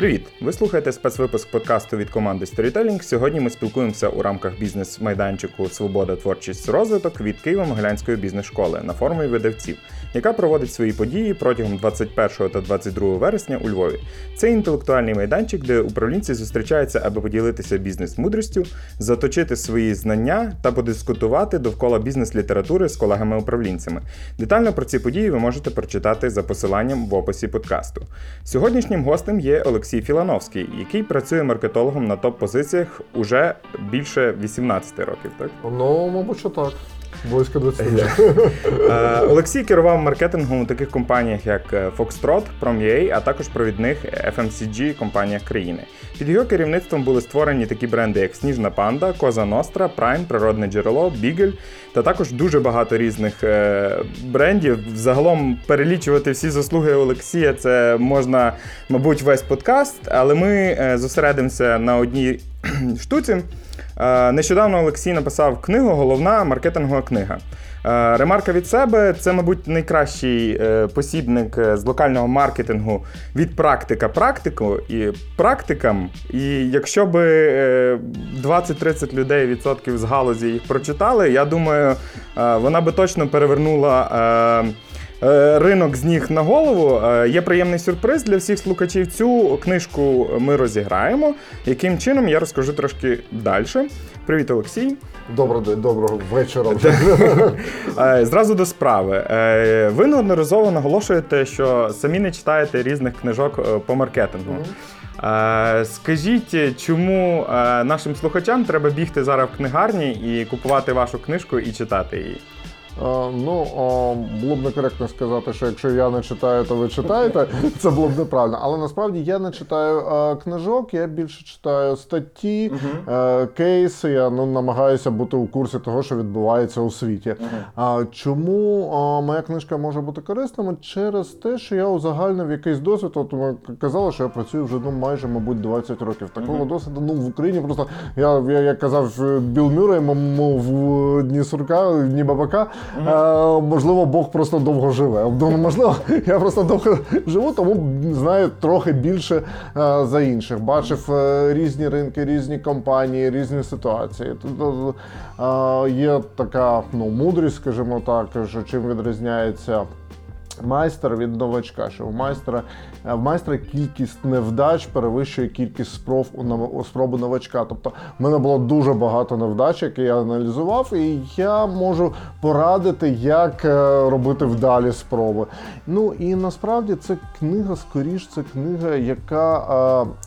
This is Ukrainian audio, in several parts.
Привіт! Ви слухаєте спецвипуск подкасту від команди Storytelling. Сьогодні ми спілкуємося у рамках бізнес-майданчику Свобода, творчість, розвиток від Києво-Могилянської бізнес-школи на форумі видавців, яка проводить свої події протягом 21 та 22 вересня у Львові. Це інтелектуальний майданчик, де управлінці зустрічаються, аби поділитися бізнес-мудрістю, заточити свої знання та подискутувати довкола бізнес-літератури з колегами-управлінцями. Детально про ці події ви можете прочитати за посиланням в описі подкасту. Сьогоднішнім гостем є Олексій Філановський, який працює маркетологом на топ-позиціях уже більше 18 років. Так Ну, мабуть, що так. Близько 20 Е, Олексій керував маркетингом у таких компаніях, як е, Foxtrot, Prom.ua, а також провідних FMCG компаніях країни. Під його керівництвом були створені такі бренди, як Сніжна Панда, Коза Ностра, Прайм, Природне джерело, Бігель та також дуже багато різних е, брендів. Загалом перелічувати всі заслуги Олексія це можна, мабуть, весь подкаст, але ми е, зосередимося на одній штуці. Е, Нещодавно Олексій написав книгу Головна маркетингова книга. Е, Ремарка від себе це, мабуть, найкращий е, посібник з локального маркетингу від практика практику і практикам. І якщо би е, 20-30 людей відсотків з галузі їх прочитали, я думаю, вона би точно перевернула. Е, Ринок з ніг на голову. Е, Є приємний сюрприз для всіх слухачів. Цю книжку ми розіграємо. Яким чином я розкажу трошки далі. Привіт, Олексій. День, доброго вечора. Е, Зразу до справи. Ви неодноразово наголошуєте, що самі не читаєте різних книжок по маркетингу. Скажіть, чому нашим слухачам треба бігти зараз в книгарні і купувати вашу книжку і читати її? А, Ну, було б некоректно сказати, що якщо я не читаю, то ви читаєте. Це було б неправильно. Але насправді я не читаю книжок, я більше читаю статті, е, кейси. Я ну, намагаюся бути у курсі того, що відбувається у світі. Чому моя книжка може бути корисною? Через те, що я узагальнив якийсь досвід. От ми казали, що я працюю вже ну, майже, мабуть, 20 років. Такого досвіду ну, в Україні просто я, я як казав Біл Мюррей, в дні сурка, дні бабака. Е, можливо, Бог просто довго живе. Можливо, я просто довго живу, тому знаю трохи більше е, за інших. Бачив е, різні ринки, різні компанії, різні ситуації. Тут є така ну, мудрість, скажімо так, що чим відрізняється. Майстер від новачка, що в майстра в майстра кількість невдач перевищує кількість спроб у нов- у новачка. Тобто в мене було дуже багато невдач, які я аналізував, і я можу порадити, як е, робити вдалі спроби. Ну і насправді це книга, скоріш, це книга, яка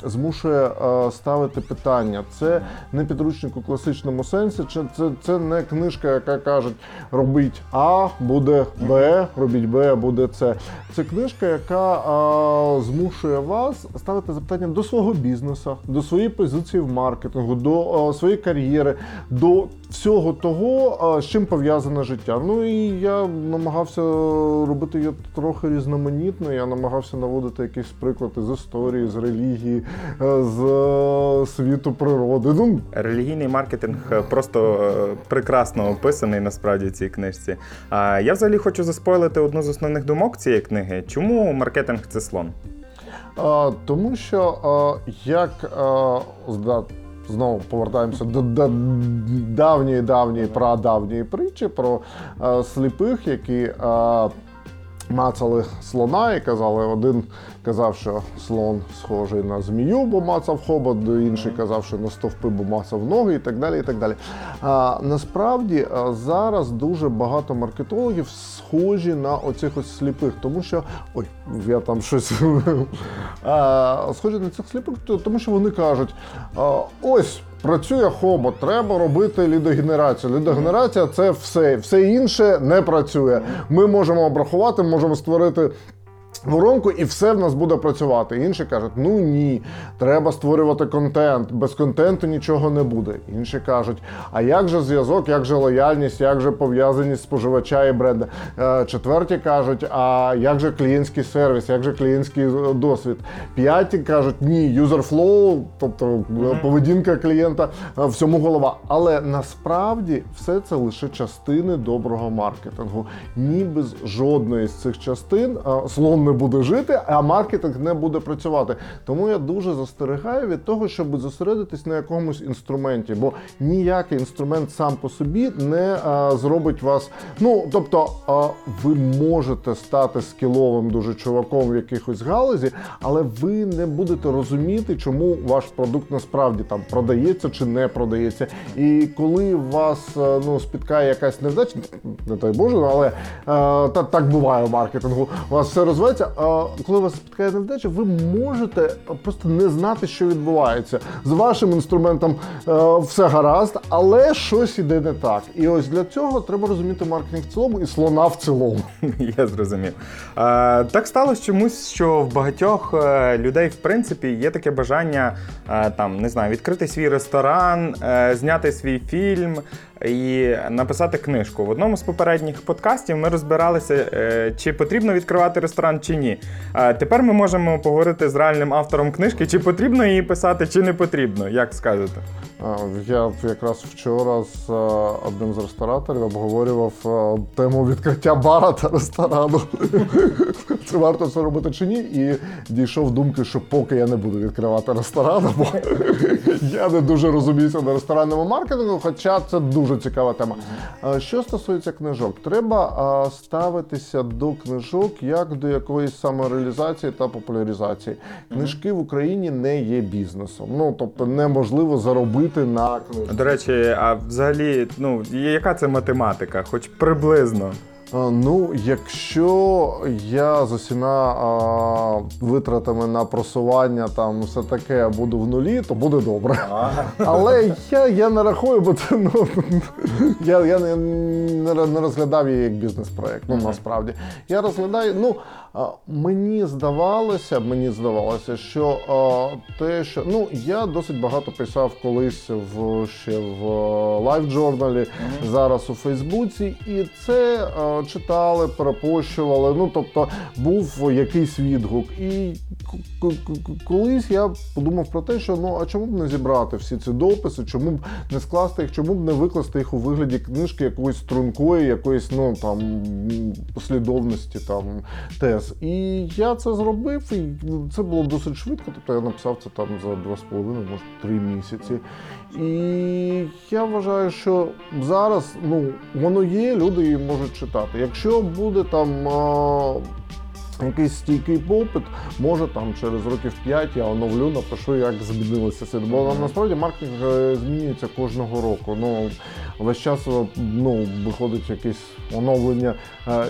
е, змушує е, ставити питання. Це не підручник у класичному сенсі, чи це, це не книжка, яка каже, робіть А, буде Б, робіть Б, буде С. Це книжка, яка е, змушує вас ставити запитання до свого бізнесу, до своєї позиції в маркетингу, до е, своєї кар'єри, до всього того, е, з чим пов'язане життя. Ну і я намагався робити її трохи різноманітно. Я намагався наводити якісь приклади з історії, з релігії, е, з світу природи. Ну, Релігійний маркетинг просто прекрасно описаний насправді в цій книжці. Я взагалі хочу заспойлити одну з основних думок цієї книги. Чому маркетинг це слон? Тому що як знову повертаємося до, давньої давньої прадавньої притчі про сліпих, які мацали слона і казали, один казав, що слон схожий на змію, бо мацав хобот, інший казав, що на стовпи, бо мацав ноги і так далі. і так далі. А, насправді зараз дуже багато маркетологів схожі на оцих ось сліпих, тому що ой, я там щось а, схожі на цих сліпих, тому що вони кажуть: ось. Працює хобот, треба робити лідогенерацію. Лідогенерація це все. Все інше не працює. Ми можемо обрахувати, можемо створити воронку, і все в нас буде працювати. Інші кажуть, ну ні, треба створювати контент. Без контенту нічого не буде. Інші кажуть, а як же зв'язок, як же лояльність, як же пов'язаність споживача і бренда? Е, Четверті кажуть, а як же клієнтський сервіс, як же клієнтський досвід? П'яті кажуть, ні, flow, тобто е, поведінка клієнта, е, всьому голова. Але насправді все це лише частини доброго маркетингу. Ні без жодної з цих частин слон не буде жити, а маркетинг не буде працювати. Тому я дуже застерігаю від того, щоб зосередитись на якомусь інструменті, бо ніякий інструмент сам по собі не а, зробить вас. Ну тобто, а, ви можете стати скіловим дуже чуваком в якихось галузі, але ви не будете розуміти, чому ваш продукт насправді там продається чи не продається. І коли вас е, ну спіткає якась невдача, не дай Боже, але е, та, так буває в маркетингу. У вас все розвивається. А коли вас спіткає невдача, ви можете просто не знати, що відбувається. З вашим інструментом е, все гаразд, але щось іде не так. І ось для цього треба розуміти маркетинг в цілому і слона в цілому. Я зрозумів. Е, так сталося чомусь, що в багатьох е, людей, в принципі, є таке бажання там, не знаю, відкрити свій ресторан, зняти свій фільм і написати книжку. В одному з попередніх подкастів ми розбиралися, е, чи потрібно відкривати ресторан чи ні. Тепер ми можемо поговорити з реальним автором книжки, чи потрібно її писати, чи не потрібно. Як скажете? Я якраз вчора з е, одним з рестораторів обговорював е, тему відкриття бара та ресторану. Чи варто це робити чи ні? І дійшов думки, що поки я не буду відкривати ресторан, бо я не дуже розуміюся на ресторанному маркетингу, хоча це дуже цікава тема. Е, Що стосується книжок, треба е, ставитися до книжок як до якоїсь самореалізації та популяризації. Книжки в Україні не є бізнесом. Ну тобто неможливо заробити на книжках. До речі, а взагалі, ну, яка це математика? Хоч приблизно. Ну, якщо я з усіма а, витратами на просування там все таке буду в нулі, то буде добре. Але я, я не рахую, бо це ну я, я не, не розглядав її як бізнес-проект. Ну насправді я розглядаю. Ну мені здавалося, мені здавалося, що а, те, що ну я досить багато писав колись в ще в LiveJournal і, зараз у Фейсбуці, і це е, читали, перепощували. Ну тобто був якийсь відгук. І колись я подумав про те, що ну а чому б не зібрати всі ці дописи, чому б не скласти їх, чому б не викласти їх у вигляді книжки якоїсь стрункої, якоїсь ну там послідовності там тез. І я це зробив, і це було досить швидко. Тобто я написав це там за два з половиною, може три місяці. І я вважаю, що зараз ну воно є, люди її можуть читати. Якщо буде там. А... Якийсь стійкий попит, може там через років 5 я оновлю, напишу, як змінилося світ. Бо насправді маркетинг е, змінюється кожного року. Ну весь час е, ну, виходить якесь оновлення, е,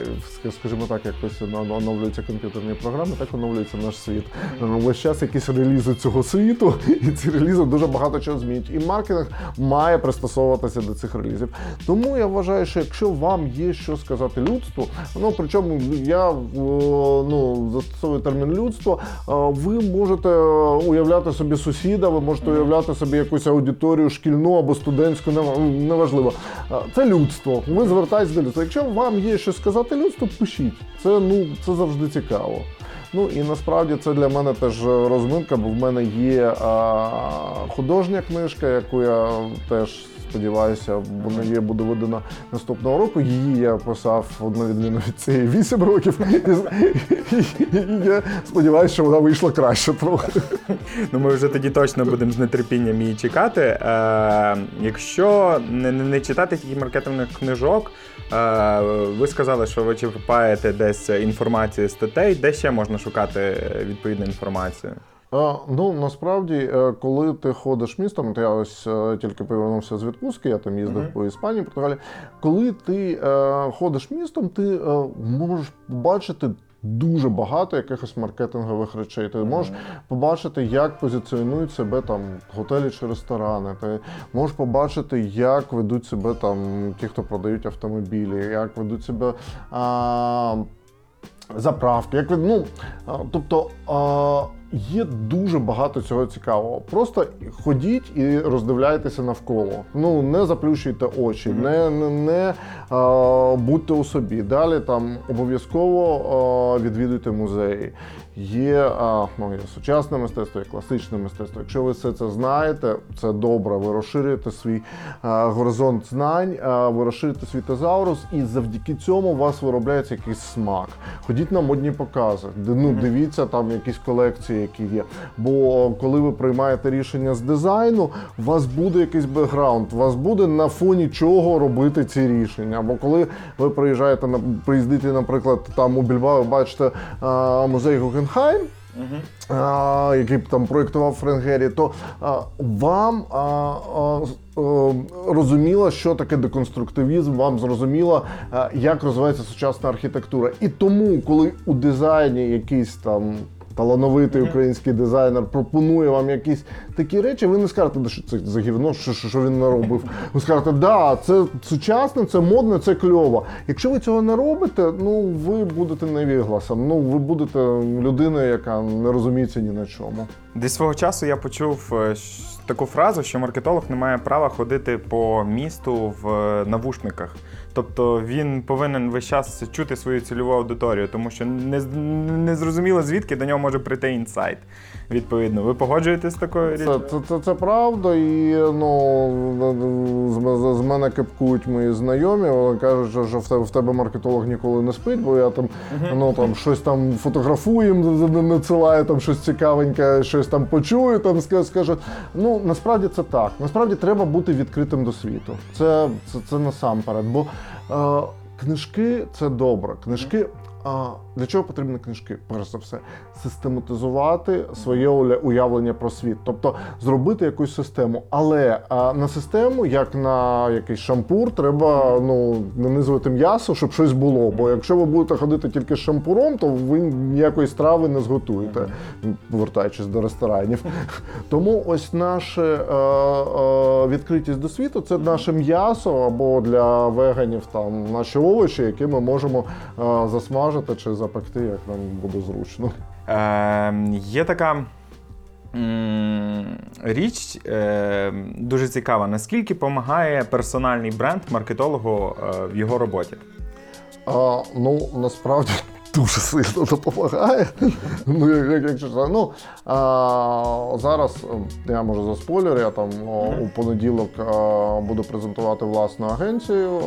скажімо так, якось оно- оновлюються комп'ютерні програми, так оновлюється наш світ. Ну, Весь час якісь релізи цього світу, і ці релізи дуже багато чого змінюють. І маркетинг має пристосовуватися до цих релізів. Тому я вважаю, що якщо вам є що сказати людству, ну причому я е, ну, застосовую термін людство, ви можете уявляти собі сусіда, ви можете уявляти собі якусь аудиторію шкільну або студентську, нев- неважливо. Е, Це людство. Ви звертаєтесь до людства. Якщо вам є що сказати людству, пишіть. Це ну це завжди цікаво. Ну і насправді це для мене теж розминка, бо в мене є а, художня книжка, яку я теж сподіваюся, вона є буде видана наступного року. Її я писав на відміну від цієї 8 років. Я сподіваюся, що вона вийшла краще трохи. Ну, ми вже тоді точно будемо з нетерпінням її чекати. Е, якщо не, не, читати тільки маркетингових книжок, е, ви сказали, що ви черпаєте десь інформацію з статей, де ще можна шукати відповідну інформацію? Ну насправді, е, коли ти ходиш містом, то я ось е, тільки повернувся з відпустки, я там їздив по Іспанії, Португалії. Коли ти е, ходиш містом, ти можеш побачити. Дуже багато якихось маркетингових речей. Ти можеш побачити, як позиціонують себе там готелі чи ресторани. Ти можеш побачити, як ведуть себе там ті, хто продають автомобілі, як ведуть себе а, заправки. Як ну, а, тобто а, є дуже багато цього цікавого. Просто ходіть і роздивляйтеся навколо. Ну не заплющуйте очі, не, не, не а, будьте у собі. Далі там обов'язково відвідуйте музеї. Є, ну, є сучасне мистецтво, є класичне мистецтво. Якщо ви все це знаєте, це добре. Ви розширюєте свій горизонт знань, ви розширюєте свій тезаурус, і завдяки цьому у вас виробляється якийсь смак. Ходіть на модні покази, ну, дивіться там якісь колекції, які є. Бо коли ви приймаєте рішення з дизайну, у вас буде якийсь бекграунд, у вас буде на фоні чого робити ці рішення. Або коли ви приїжджаєте на приїздите, наприклад, там у Більбао, бачите музей а, музей Гугенхайм. а, Який б там проєктував Френгері, то а, вам а, а, е, розуміло, що таке деконструктивізм, вам зрозуміло, а, як розвивається сучасна архітектура. І тому, коли у дизайні якийсь там талановитий український дизайнер пропонує вам якісь такі речі, ви не скажете, що це за гівно, що, що, він наробив. Ви скажете, да, це сучасне, це модне, це кльово. Якщо ви цього не робите, ну ви будете невігласом. Ну ви будете людиною, яка не розуміється ні на чому. Десь свого часу я почув е, таку фразу, що маркетолог не має права ходити по місту в е, навушниках. Тобто він повинен весь час чути свою цільову аудиторію, тому що не, не зрозуміло, звідки до нього може прийти інсайт. Відповідно, ви погоджуєтесь з такою Це, річчю? це, це, це правда, і ну з, з- мене кепкують мої знайомі. Вони кажуть, що, в тебе в тебе маркетолог ніколи не спить, бо я там ну там щось там фотографую, їм надсилаю там щось цікавеньке, щось там почую. Там ска- скажу. Ну насправді це так. Насправді треба бути відкритим до світу. Це, це, це насамперед. Бо книжки це добре. Книжки. Для чого потрібні книжки? Перш за все, систематизувати своє уявлення про світ, тобто зробити якусь систему. Але а, на систему, як на якийсь шампур, треба ну нанизувати м'ясо, щоб щось було. Бо якщо ви будете ходити тільки з шампуром, то ви ніякої страви не зготуєте, повертаючись до ресторанів. Тому ось наша е, е, відкритість до світу це наше м'ясо або для веганів там наші овочі, які ми можемо е, засмажити чи запекти, як нам буде зручно. Е, є така річ е, дуже цікава. Наскільки допомагає персональний бренд маркетологу е, в його роботі? А, ну насправді дуже сильно допомагає. ну, як, як, якщо ну а, зараз е, я можу заспойлер, я там у понеділок буду презентувати власну агенцію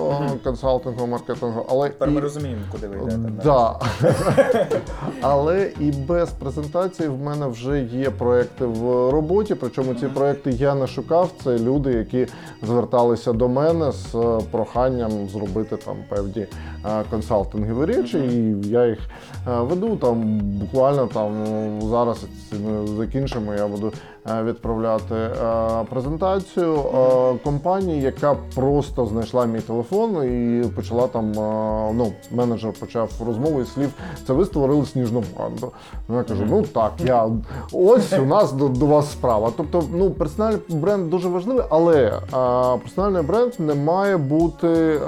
консалтингу, маркетингу, але і, розуміємо, куди ви Да. Але і без презентації в мене вже є проекти в роботі. Причому ці проекти я не шукав. Це люди, які зверталися до мене з е, проханням зробити там певні е, консалтингові речі, і я їх е, веду там буквально там ну, зараз ми закінчимо. Я буду відправляти е, презентацію е, компанії, яка просто знайшла мій телефон і почала там. е, Ну, менеджер почав розмову із слів. Це ви створили сніжну банду. Ну, Я кажу, ну так, я ось у нас до, до вас справа. Тобто, ну персональний бренд дуже важливий, але е, персональний бренд не має бути е,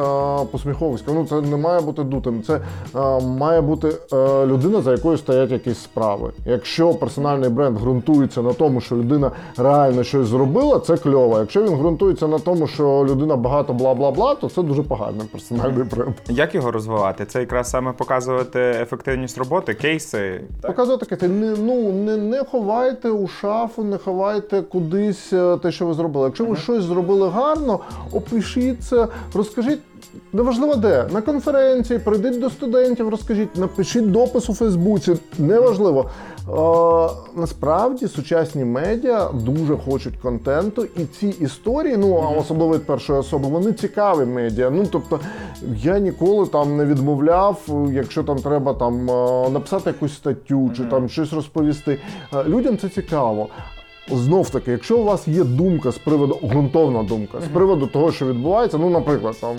посміховиськом. Ну це не має бути дутим. Це е, має бути е, людина, за якою стоять якісь справи. Якщо персональний бренд ґрунтується на тому, що людина реально щось зробила, це кльово. Якщо він ґрунтується на тому, що людина багато бла бла бла, то це дуже поганий персональний бренд. Як його розвивати? Це якраз саме показувати ефективність роботи, кейси. Показувати таке, не, ну, не, не ховайте у шафу, не ховайте кудись е, те, що ви зробили. Якщо ви щось зробили гарно, опишіть це, розкажіть. Неважливо де, на конференції, прийдіть до студентів, розкажіть, напишіть допис у Фейсбуці, неважливо. Е, насправді сучасні медіа дуже хочуть контенту, і ці історії, ну а особливо від першої особи, вони цікаві медіа. Ну тобто я ніколи там не відмовляв, якщо там треба там е, написати якусь статтю чи там щось розповісти. Е, Людям це цікаво. Знов таки, якщо у вас є думка з приводу ґрунтовна думка з приводу того, що відбувається, ну, наприклад, там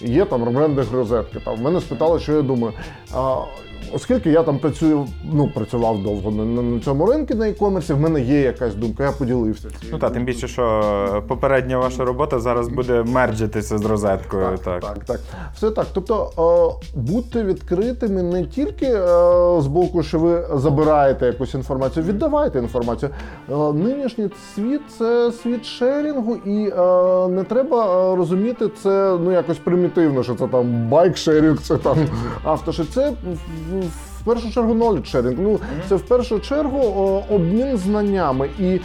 є там брендинг розетки. Там мене спитали, що я думаю. Оскільки я там працюю, ну працював довго на, на, на цьому ринку на e-commerce, в мене є якась думка, я поділився цією. Ну так, тим більше, що попередня ваша робота зараз буде мерджитися з розеткою. Так, Так, так, так. Все так. Тобто е, будьте відкритими не тільки е, з боку, що ви забираєте якусь інформацію, віддавайте інформацію. Е, нинішній світ це світ шерінгу, і е, не треба е, розуміти це ну якось примітивно, що це там байк-шерінг, це там автошерінг. Це в- першу чергу knowledge sharing. Ну це в першу чергу обмін знаннями. І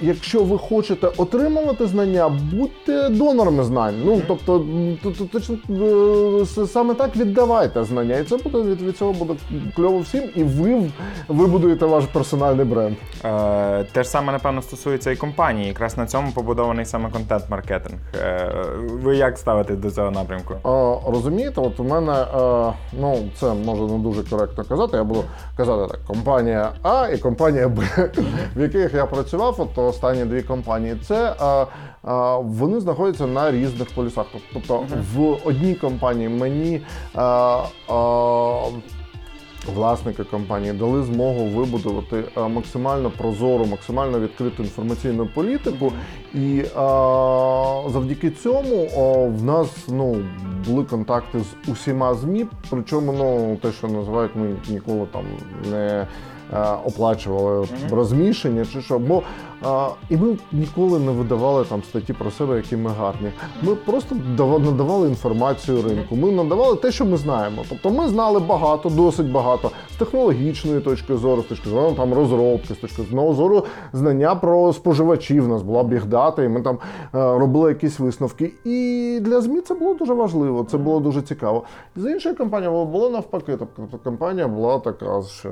якщо ви хочете отримувати знання, будьте донорами знань. Ну тобто, то- то- точно е, саме так віддавайте знання, і це буде від, від цього буде кльово всім, і ви вибудуєте ваш персональний бренд. Е, те ж саме, напевно, стосується і компанії. Якраз на цьому побудований саме контент-маркетинг. Е, ви як ставитесь до цього напрямку? Е, розумієте, от у мене, е, ну це може не дуже коректно казати. Я буду казати так: компанія А і компанія Б, в яких я працював, от останні дві компанії, це а, а, вони знаходяться на різних полюсах. Тобто в одній компанії мені. А, е, Власники компанії дали змогу вибудувати е, максимально прозору, максимально відкриту інформаційну політику, і е, завдяки цьому о, в нас ну були контакти з усіма змі. Причому ну те, що називають, ми ніколи там не е, оплачували розміщення чи що. Бо е, і ми ніколи не видавали там статті про себе, які ми гарні. Ми просто дава- надавали інформацію ринку. Ми надавали те, що ми знаємо. Тобто ми знали багато, досить багато з технологічної точки зору, з точки зору там розробки, з точки зору знання про споживачів. У нас була бігдата, і ми там е, робили якісь висновки. І для ЗМІ це було дуже важливо, це було дуже цікаво. З іншої компанії було- навпаки. Тобто компанія була така з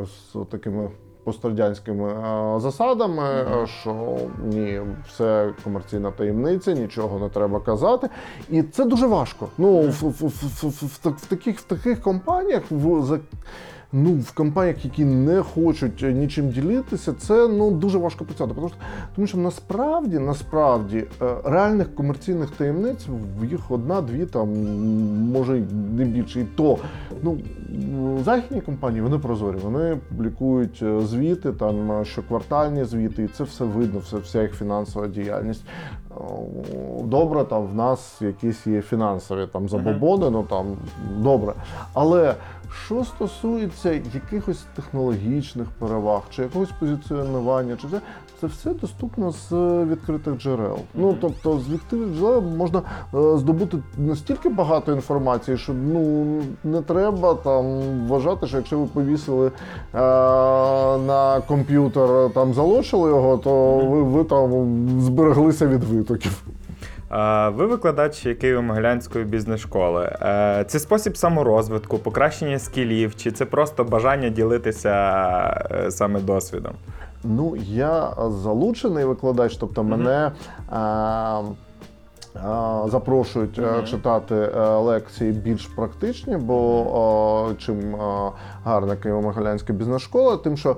такими. Пострадянськими е, засадами, е, що ні, все комерційна таємниця, нічого не треба казати. І це дуже важко. Ну, в, в, в, в, в, в, так- в таких, в таких компаніях, в, за, ну, в компаніях, які не хочуть е, нічим ділитися, це ну, дуже важко працювати. Тому що, тому що насправді, насправді, е, реальних комерційних таємниць в їх одна-дві, там, може, не більше. І то, ну, західні компанії вони прозорі, вони публікують е, звіти, там щоквартальні звіти, і це все видно, все, вся їх фінансова діяльність. Добре, там в нас якісь є фінансові там забобони, ну там добре. Але що стосується якихось технологічних переваг чи якогось позиціонування, чи це, це все доступно з відкритих джерел. Ну тобто з відкритих джерел можна е, здобути настільки багато інформації, що ну не треба там вважати, що якщо ви повісили е, на комп'ютер, там залишили його, то ви, ви там збереглися від витоків. Ви викладач Києво-Могилянської бізнес-школи. Е, Це спосіб саморозвитку, покращення скілів, чи це просто бажання ділитися е, саме досвідом? Ну, я залучений викладач, тобто мене. А, Запрошують е, читати лекції більш практичні, бо чим гарна Києво-Могилянська бізнес-школа, тим що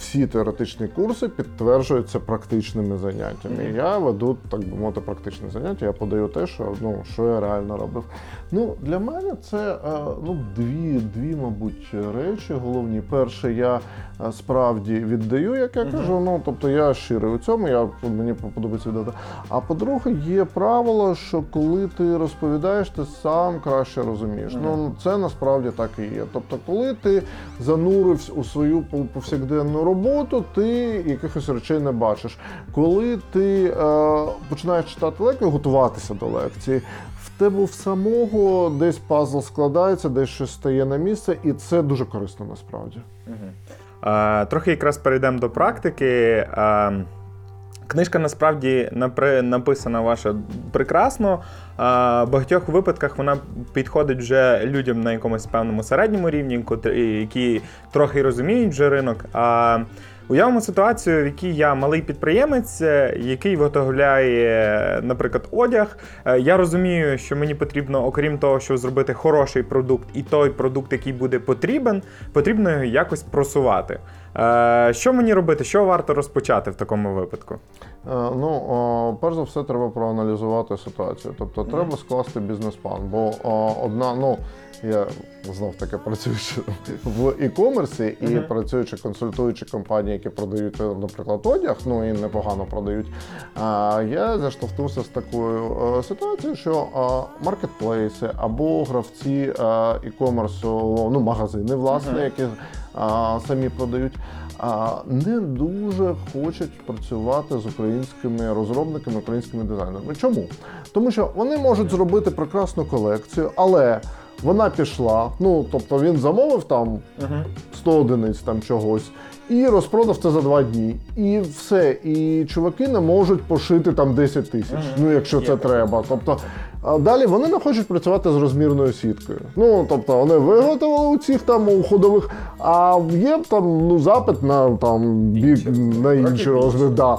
всі теоретичні курси підтверджуються практичними заняттями. І Я веду, так би мовити, практичні заняття. Я подаю те, що ну що я реально робив. Ну для мене це е, ну дві, дві, мабуть, речі головні. Перше, я е, справді віддаю, як я кажу. Ну тобто я щирий у цьому, я мені подобається віддати. А по-друге, є правило, що коли ти розповідаєш, ти сам краще розумієш. Ну це насправді так і є. Тобто, коли ти занурився у свою пов- повсякденну роботу, ти якихось речей не бачиш. Коли ти е, починаєш читати лекцію, готуватися до лекції, тебе в самого десь пазл складається, десь щось стає на місце, і це дуже корисно насправді. Трохи якраз перейдемо до практики. Книжка насправді написана ваша прекрасно. В багатьох випадках вона підходить вже людям на якомусь певному середньому рівні, які трохи розуміють вже ринок. Уявимо ситуацію, в якій я малий підприємець, е, який виготовляє, наприклад, одяг. Е, Я розумію, що мені потрібно, окрім того, щоб зробити хороший продукт, і той продукт, який буде потрібен, потрібно його якось просувати. Е, Що мені робити? Що варто розпочати в такому випадку? Ну, перш за все, треба проаналізувати ситуацію. Тобто, треба скласти бізнес-план. Бо одна, ну я знов таки працюючи в e-комерсі і Мгм. працюючи, консультуючи компанії, які продають, наприклад, одяг, ну і непогано продають. Я заштовхнувся з такою е, ситуацією, що е, маркетплейси або гравці е, e-комерсу, ну магазини, власне, Мгм. які самі продають, а, не дуже хочуть працювати з українськими розробниками, українськими дизайнерами. Чому? Тому що вони можуть зробити прекрасну колекцію, але Вона пішла. Ну тобто він замовив там 100 одиниць там чогось. І розпродав це за два дні. І все. І чуваки не можуть пошити там 10 тисяч, ну якщо це треба. Тобто а далі вони не хочуть працювати з розмірною сіткою. Ну тобто вони виготовили у цих там у ходових, а є там ну запит на там бік на інший розмір. Да.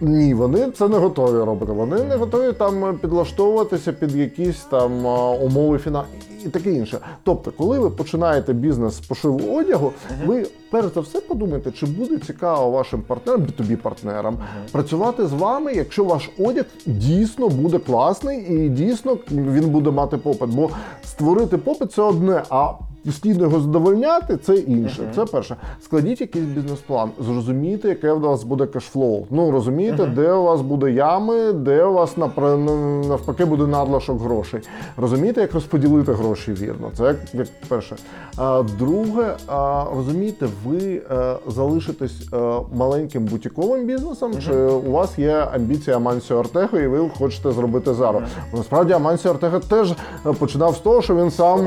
Ні, вони це не готові робити. Вони не готові там підлаштовуватися під якісь там умови фіна і таке інше. Тобто, коли ви починаєте бізнес з пошиву одягу, ви перш за все подумайте, чи буде цікаво вашим партнерам, тобі партнерам працювати з вами, якщо ваш одяг дійсно буде класний і дійсно він буде мати попит. Бо створити попит це одне, а постійно його задовольняти це інше. Це перше. Складіть якийсь бізнес-план, зрозумійте, яке у вас буде кешфлоу. Ну розумієте, де у вас буде ями, де у вас напра- навпаки буде надлишок грошей. Розумієте, як розподілити гроші вірно. Це як, як перше. А, друге, а, розумієте, ви е, залишитесь е, маленьким бутіковим бізнесом, чи у вас є амбіція Амансіо Ортего, і ви хочете зробити зару. Насправді Амансіо Ортего теж е, починав з того, що він сам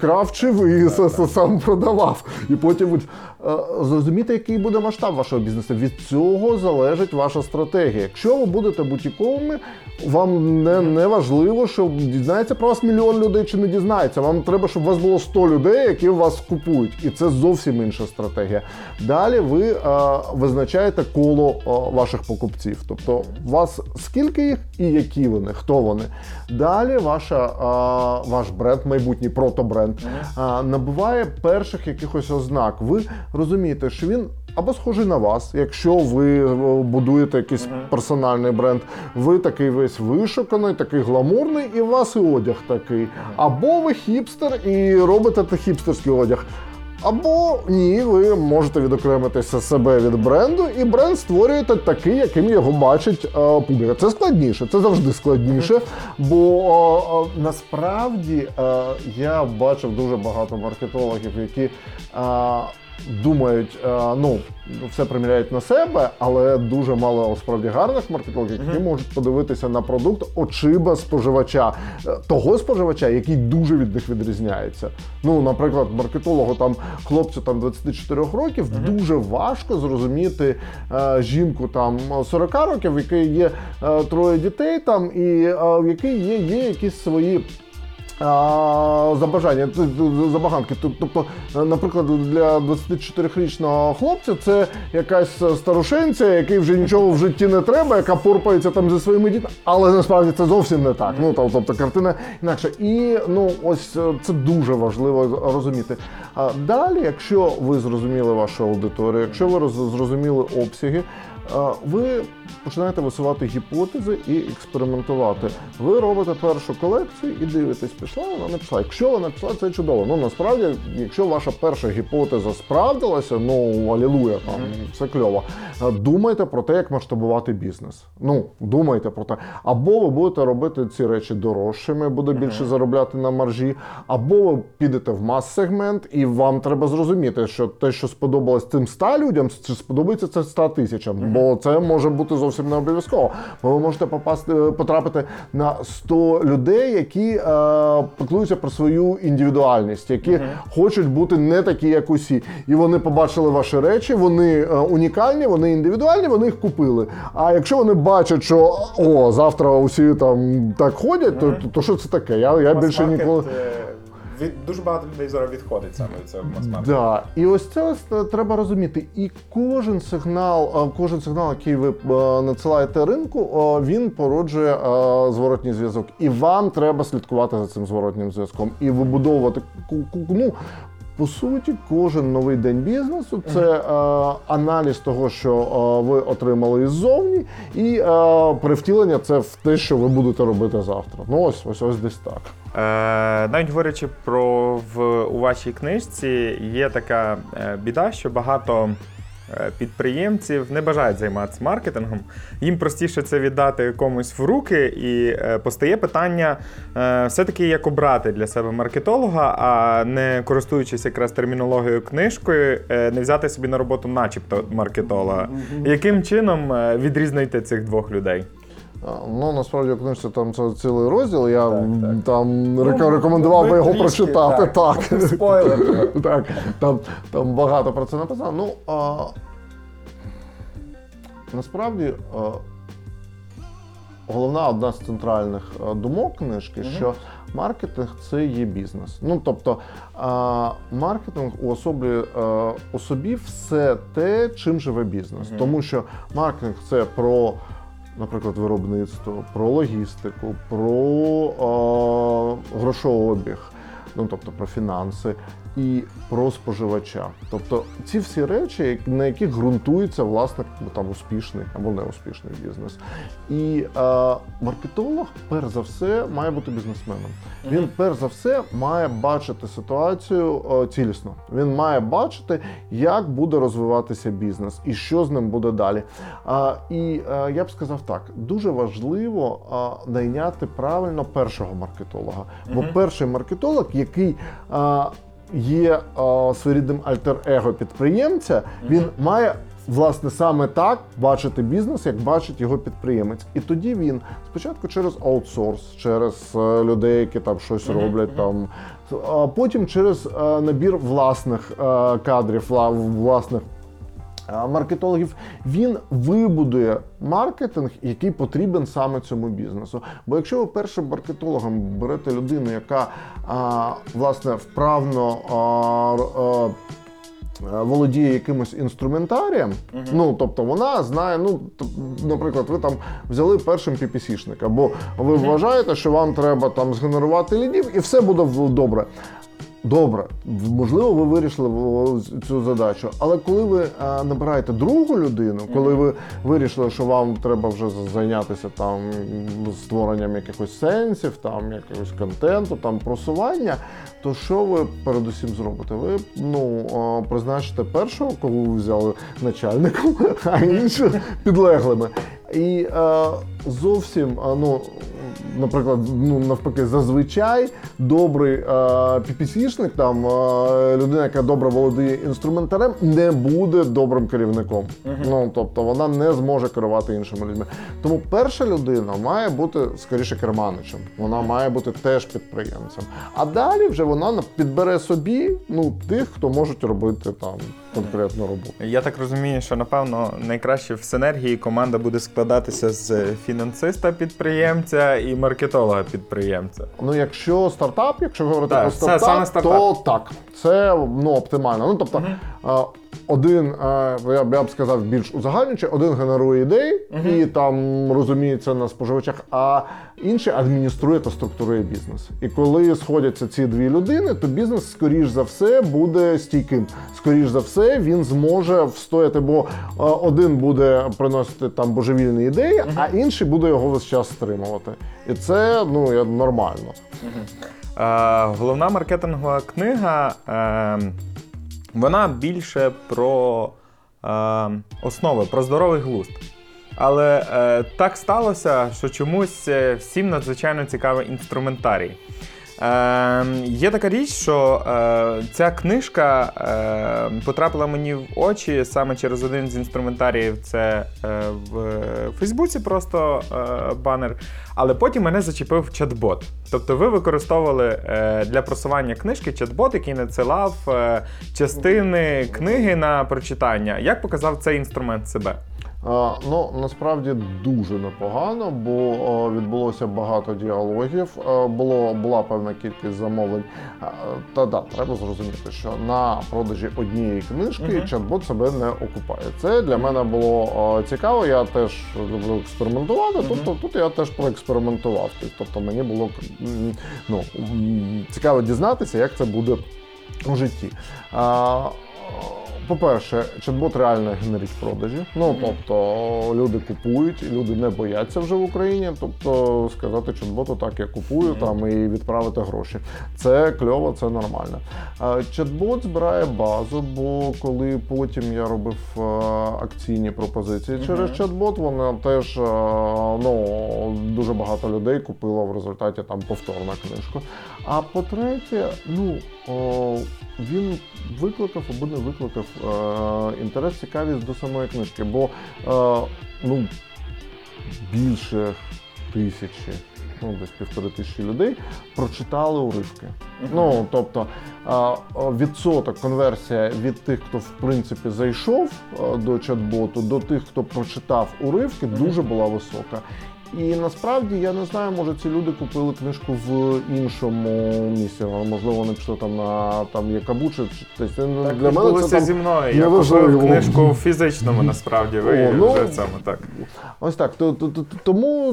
кравчив і сам продавав. І потім от, зрозуміти, який буде масштаб вашого бізнесу. Від цього залежить ваша стратегія. Якщо ви будете бутіковими, вам не, не важливо, що дізнається про вас мільйон людей чи не дізнається. Вам треба, щоб у вас було 100 людей, які вас купують. І це зовсім інша стратегія. Далі ви е, визначаєте коло е, ваших покупців. Тобто, у вас скільки їх і які вони, хто вони. Далі ваша, е, ваш бренд, майбутній протобренд, е, набуває перших якихось ознак. Ви розумієте, що він. Або схожий на вас, якщо ви е, будуєте якийсь персональний бренд, ви такий весь вишуканий, такий гламурний, і у вас і одяг такий. Або ви хіпстер і робите те хіпстерський одяг. Або ні, ви можете відокремитися себе від бренду, і бренд створюєте такий, яким його бачить е, публіка. Це складніше, це завжди складніше. Бо е, е, насправді е, я бачив дуже багато маркетологів, які. Е, Думають, е, ну все приміряють на себе, але дуже мало справді гарних маркетологів, які можуть подивитися на продукт очима споживача, е, того споживача, який дуже від них відрізняється. Ну, наприклад, маркетологу там хлопцю там 24 років дуже важко зрозуміти е, жінку там 40 років, в якої є е, троє дітей, там і е, в якій є, є якісь свої. Забажання, забаганки. Тобто, е, наприклад, для 24-річного хлопця це якась старушенця, який вже нічого в житті не треба, яка порпається там зі своїми дітьми. Але насправді це зовсім не так. Ну тоб- тобто картина інакша. І ну ось е, це дуже важливо розуміти. А далі, якщо ви зрозуміли вашу аудиторію, якщо ви роз- зрозуміли обсяги. е, Ви починаєте висувати гіпотези і експериментувати. Ви робите першу колекцію і дивитесь, пішла вона не пішла. Якщо вона пішла, це чудово. Ну насправді, якщо ваша перша гіпотеза справдилася, ну алілуя, там все кльово. Е, Думайте про те, як масштабувати бізнес. Ну думайте про те. Або ви будете робити ці речі дорожчими, буде більше заробляти на маржі, або ви підете в мас-сегмент, і вам треба зрозуміти, що те, що сподобалось цим 100 людям, чи сподобається це 100 тисячам, бо це може бути зовсім не обов'язково. Бо ви можете попасти, потрапити на 100 людей, які е, піклуються про свою індивідуальність, які хочуть бути не такі, як усі. І вони побачили ваші речі, вони е, унікальні, вони індивідуальні, вони їх купили. А якщо вони бачать, що о, завтра усі там так ходять, то, то, то що це таке? Я, я більше ніколи. Від, дуже багато людей зараз відходить саме від цього мас-маркету. Да, і ось це е, треба розуміти. І кожен сигнал, е, кожен сигнал, який ви е, надсилаєте ринку, він породжує зворотній зв'язок. І вам треба слідкувати за цим зворотнім зв'язком і вибудовувати ну, по суті, кожен новий день бізнесу це е, аналіз того, що е, ви отримали іззовні, і е, привтілення це в те, що ви будете робити завтра. Ну ось ось ось десь так. Е, навіть говорячи про в у вашій книжці, є така е, біда, що багато підприємців не бажають займатися маркетингом. Їм простіше це віддати комусь в руки, і е, постає питання е, все-таки як обрати для себе маркетолога, а не користуючись якраз термінологією книжкою, е, не взяти собі на роботу, начебто маркетолога. Яким чином е, відрізнити цих двох людей? Ну, насправді, у книжці там це цілий розділ. Я Так, так. там Ну, рекомендував би його трішки, прочитати. так. Так. Спойлер. так, там, там багато про це написано. Ну, а, насправді, а, головна одна з центральних думок книжки, що маркетинг це є бізнес. Ну, тобто, а, маркетинг уособлює а, у собі все те, чим живе бізнес. Мгм. Тому що маркетинг це про. Наприклад, виробництво, про логістику, про е, грошообіг, ну тобто про фінанси і про споживача. Тобто ці всі речі, на яких ґрунтується власне ну, там успішний або неуспішний бізнес. І е, маркетолог, перш за все, має бути бізнесменом. Він перш за все має бачити ситуацію е, цілісно. Він має бачити, як буде розвиватися бізнес і що з ним буде далі. А, і е, я б сказав так: дуже важливо а, найняти правильно першого маркетолога. Бо перший маркетолог, який а, є а, своєрідним альтер-его підприємця, він має. Власне, саме так бачити бізнес, як бачить його підприємець. І тоді він спочатку через аутсорс, через е, людей, які там щось роблять, там а потім через е, набір власних е, кадрів, вла- власних маркетологів, він вибудує маркетинг, який потрібен саме цьому бізнесу. Бо якщо ви першим маркетологом берете людину, яка а, власне вправно а, а, володіє якимось інструментарієм, ну тобто вона знає, ну наприклад, ви там взяли першим PPC-шника, бо ви вважаєте, що вам треба там згенерувати лідів, і все буде добре. Добре, можливо, ви вирішили цю задачу, але коли ви е, набираєте другу людину, коли ви вирішили, що вам треба вже зайнятися там створенням якихось сенсів, там якогось контенту, там просування, то що ви передусім зробите? Ви ну е, призначите першого, кого ви взяли начальником, а інших підлеглими. І е, зовсім, е, ну, наприклад, ну навпаки, зазвичай добрий е, PPC-шник, там е, людина, яка добре володіє інструментарем, не буде добрим керівником. Ну тобто вона не зможе керувати іншими людьми. Тому перша людина має бути скоріше керманичем. Вона має бути теж підприємцем. А далі вже вона на- підбере собі ну тих, хто можуть робити там конкретну роботу. Я так розумію, що напевно найкраще в синергії команда буде складатися з фінансиста підприємця і маркетолога підприємця. Ну, якщо стартап, якщо говорити Так, про це саме стартап. то так, це ну, оптимально. Ну, тобто, е, один, я б я б сказав, більш узагальнюючи, один генерує ідеї і там розуміється на споживачах, а інший адмініструє та структурує бізнес. І коли сходяться ці дві людини, то бізнес, скоріш за все, буде стійким. Скоріш за все, він зможе встояти, бо один буде приносити там божевільні ідеї, а інший буде його весь час стримувати. І це ну нормально. Е, головна маркетингова книга. Е, вона більше про е, основи, про здоровий глузд. Але е, так сталося, що чомусь е, всім надзвичайно цікавий інструментарій. Е, є така річ, що е, ця книжка е, потрапила мені в очі саме через один з інструментаріїв. Це е, в Фейсбуці просто е, банер. Але потім мене зачепив чат-бот. Тобто ви використовували е, для просування книжки чат-бот, який надсилав е, частини книги на прочитання. Як показав цей інструмент себе? Ну насправді дуже непогано, бо відбулося багато діалогів. Було була певна кількість замовлень. Та да, треба зрозуміти, що на продажі однієї книжки Мгм. чат-бот себе не окупає. Це для мене було цікаво. Я теж люблю експериментувати. Мгм. Тобто тут я теж проекспериментував. Тобто мені було ну, цікаво дізнатися, як це буде у житті. По-перше, чат-бот реально генерить продажі. Ну тобто люди купують, і люди не бояться вже в Україні. Тобто сказати чат-боту так, я купую там і відправити гроші. Це кльово, це нормально. Чат-бот збирає базу, бо коли потім я робив акційні пропозиції через чат-бот, вона теж ну дуже багато людей купило в результаті там повторна книжку. А по-третє, ну о, він викликав або не викликав е, інтерес, цікавість до самої книжки. Бо е, ну, більше тисячі, ну десь півтори тисячі людей прочитали уривки. Ну тобто а, відсоток конверсія від тих, хто в принципі зайшов а, до чат-боту, до тих, хто прочитав уривки, дуже була висока. І насправді я не знаю, може ці люди купили книжку в іншому місці. Можливо, вони пішли там на там Якабу чи чи- тобто, ну, Так для мене це там зі мною. Я купив книжку в фізичному, насправді. Ви О, ну, вже цьому так. Ось так. То- то- то- Тому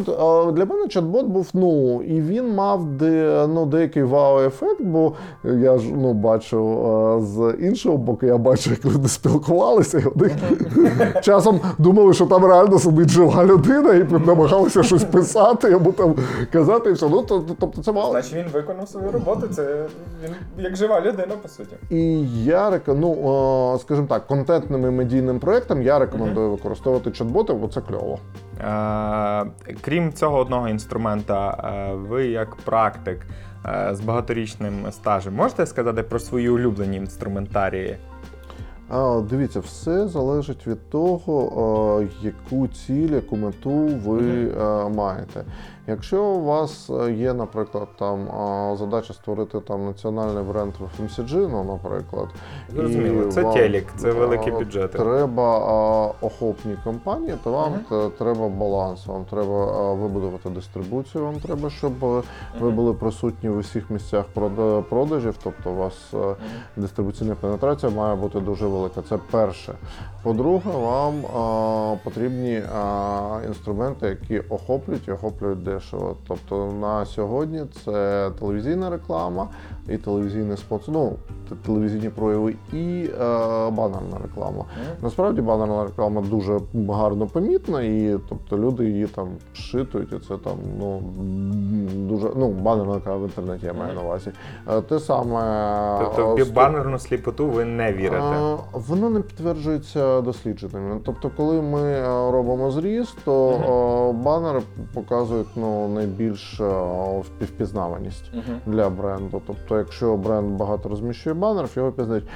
для мене чат-бот був ну, і він мав де, ну, деякий вау-ефект, бо я ж ну, бачив е, з іншого боку, я бачу, як люди спілкувалися, і вони часом думали, що там реально сидить жива людина, і намагалися щось писати або там казати, і все. Ну, то- то- тобто це мало. Значить, він виконав свою роботу. Це він як жива людина, по суті. І я рекомендую, ну, скажімо так, контентним і медійним проектам я рекомендую використовувати чат-боти, бо це кльово. Е, крім цього одного інструмента, ви як практик з багаторічним стажем можете сказати про свої улюблені інструментарії? А, Дивіться, все залежить від того, яку ціль, яку мету ви маєте. Якщо у вас е, є, наприклад, там задача створити там національний бренд в FMCG, ну, наприклад, Зрозуміло, і це вам, телек, це е, великі бюджети. Треба охопні компанії, то вам т- треба баланс, вам треба вибудувати дистрибуцію, вам треба, щоб е, ви були присутні в усіх місцях продажів, тобто у вас дистрибуційна пенетрація має бути дуже велика. Це перше. По-друге, вам потрібні інструменти, які охоплюють і охоплюють дешево. Тобто на сьогодні це телевізійна реклама і телевізійний спонсор, ну, телевізійні прояви і е, банерна реклама. Насправді банерна реклама дуже гарно помітна, і тобто люди її там шитують, і це там ну дуже ну банерна реклама в інтернеті я маю на увазі. Е, Те саме Тобто е, в банерну сліпоту ви не вірите. а, Воно не підтверджується дослідженнями. Тобто, коли ми е, робимо зріз, то е, банери показують ну, найбільш е, впізнаваність для бренду. Тобто, якщо бренд багато розміщує банерів, його пізнають.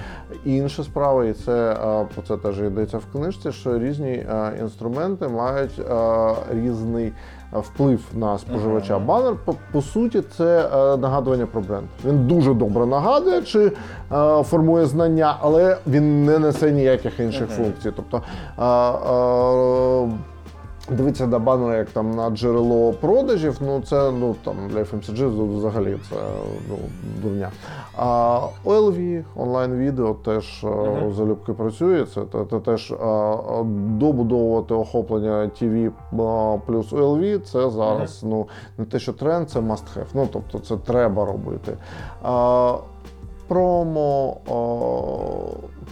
Інша справа, і це е, про це теж йдеться в книжці, що різні е, інструменти мають різний. Вплив на споживача. Банер по, по суті це е, нагадування про бренд. Він дуже добре нагадує чи е, формує знання, але він не несе ніяких інших функцій. Тобто е, е, Дивитися на банери як там на джерело продажів, ну це ну там для FMCG взагалі це ну дурня. А OLV, онлайн-відео теж uh залюбки працює. Це, те- те- теж а, а, добудовувати охоплення TV а, плюс OLV, це зараз ну не те, що тренд, це must have. Ну тобто це треба робити. А, промо, о,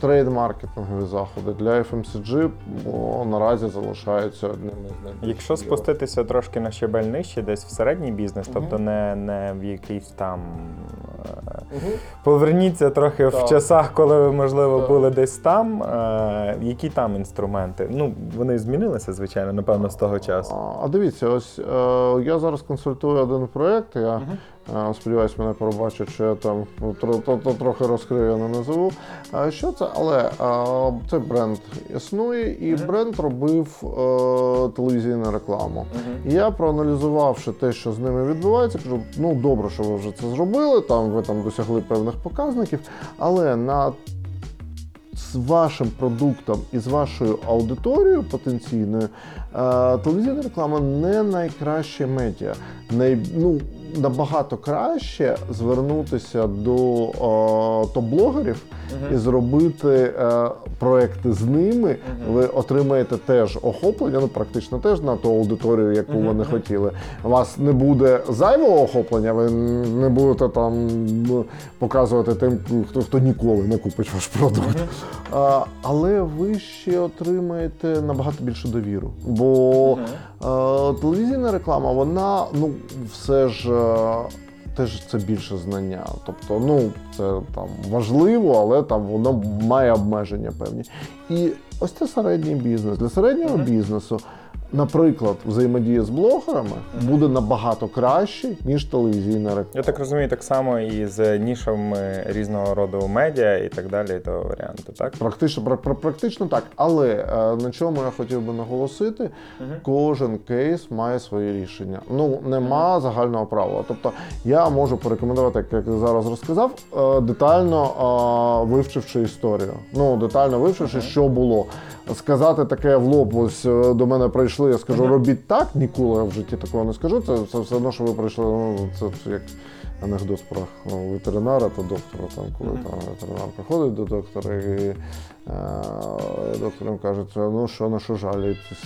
трейд-маркетингові заходи для FMCG о, наразі залишаються одними з найбільш Якщо спуститися трошки на щебель нижче, десь в середній бізнес, тобто не, не в якийсь там. е, Поверніться трохи в часах, коли ви, можливо, були десь там. Е, які там інструменти? Ну, вони змінилися, звичайно, напевно, з того часу. А, А дивіться, ось е, я зараз консультую один проєкт. Я сподіваюся, мене пробачать, що я там трохи розкрию, я не назову. Що це? Але е, цей бренд існує, і бренд робив е, телевізійну рекламу. Я проаналізувавши те, що з ними відбувається, кажу: ну добре, що ви вже це зробили. Там ви там досягли певних показників, але на з вашим продуктом і з вашою аудиторією потенційною, е, телевізійна реклама не найкраще медіа. Най, ну, набагато краще звернутися до е, топ-блогерів і зробити е, проекти з ними. Ви отримаєте теж охоплення, ну практично теж на ту аудиторію, яку вони хотіли. У вас не буде зайвого охоплення, ви не будете там ну, показувати тим, хто, хто ніколи не купить ваш продукт. А, але ви ще отримаєте набагато більшу довіру. Бо е, телевізійна реклама, вона ну все ж. е, Теж це більше знання. Тобто, ну це там важливо, але там воно має обмеження певні. І ось це середній бізнес. Для середнього бізнесу, наприклад, взаємодія з блогерами буде набагато краще, ніж телевізійна реклама. Я так розумію, так само і з нішами різного роду медіа і так далі, того варіанту, так? Практично, пра- пра- практично так. Але е, на чому я хотів би наголосити, кожен кейс має своє рішення. Ну, нема загального правила. Тобто я можу порекомендувати, як я зараз розказав, е, детально е, вивчивши історію. Ну, детально вивчивши, що було. Сказати таке в лоб, ось до мене прийшли, я скажу, робіть так, ніколи в житті такого не скажу. Це, це все одно, що ви прийшли. Ну, це як анекдот про ну, ветеринара та доктора, там, коли там ветеринар приходить до доктора і е, доктор їм каже, ну що на що жалієтесь?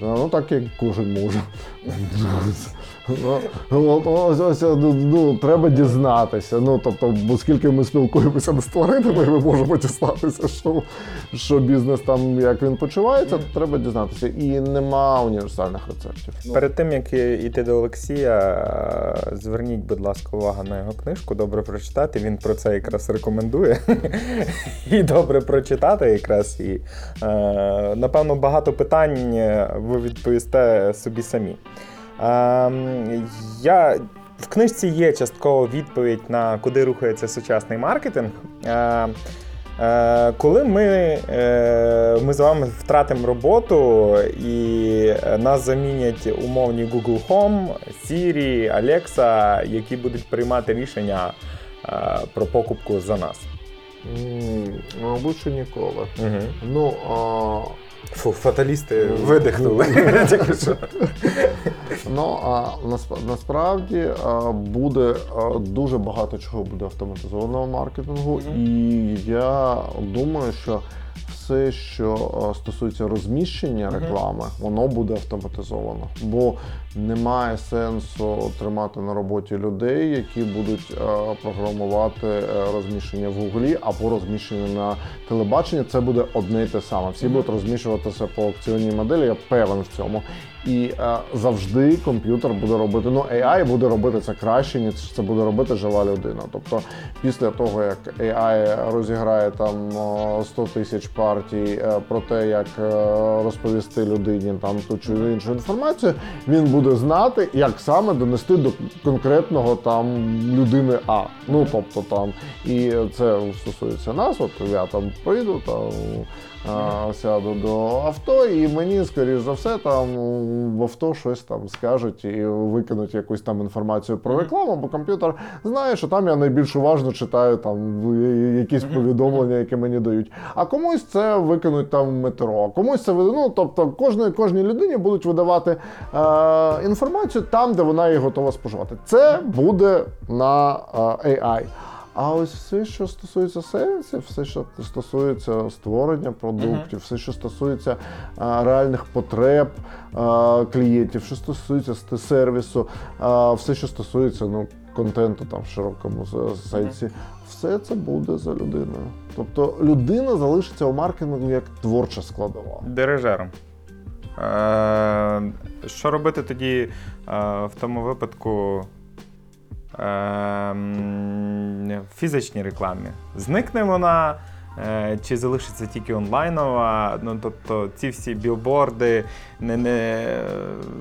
Ну так як кожен може. Ну, ось, ось, ну, ну, треба дізнатися. Ну, тобто, оскільки ми спілкуємося з тваринами, ми можемо дізнатися, що, що бізнес там, як він почувається, то треба дізнатися. І нема універсальних рецептів. Перед тим як йти до Олексія, зверніть, будь ласка, увагу на його книжку. Добре прочитати. Він про це якраз рекомендує. І добре прочитати якраз. І е, напевно багато питань ви відповісте собі самі. Е, я в книжці є частково відповідь на куди рухається сучасний маркетинг. Е, Е, Коли ми, е, ми з вами втратимо роботу і нас замінять умовні Google Home, Siri, Alexa, які будуть приймати рішення е, про покупку за нас. Мабуть, що ніколи. Угу. Ну, а, Фу, фаталісти видихнули. Ну а насправді буде дуже багато чого буде автоматизованого маркетингу, і я думаю, що все, що стосується розміщення реклами, воно буде автоматизовано, бо немає сенсу тримати на роботі людей, які будуть а, програмувати е, розміщення в Гуглі або розміщення на телебаченні. Це буде одне й те саме. Всі будуть розміщуватися по аукціонній моделі. Я певен в цьому. І е, завжди комп'ютер буде робити. Ну, AI буде робити це краще, ніж це буде робити жива людина. Тобто, після того як AI розіграє там о, 100 тисяч партій е, про те, як е, розповісти людині там ту чи іншу інформацію, він буде знати, як саме донести до конкретного там людини А. Ну тобто там, і це стосується нас. От я там прийду там. А, сяду до авто, і мені, скоріш за все, там в авто щось там скажуть і викинуть якусь там інформацію про рекламу, бо комп'ютер знає, що там я найбільш уважно читаю там якісь повідомлення, які мені дають. А комусь це викинуть там в метро, комусь це ну, тобто кожної, кожній людині будуть видавати е, інформацію там, де вона її готова споживати. Це буде на е, AI. А ось все, що стосується сервісів, все, що стосується створення продуктів, все, що стосується а, реальних потреб а, клієнтів, що стосується сервісу, а, все, що стосується ну, контенту там в широкому сенсі, все це буде за людиною. Тобто людина залишиться у маркетингу як творча складова. Дирижером. Е, що робити тоді е, в тому випадку фізичній рекламі? Зникне вона? е, Чи залишиться тільки онлайнова? Ну, тобто ці всі білборди, не, не,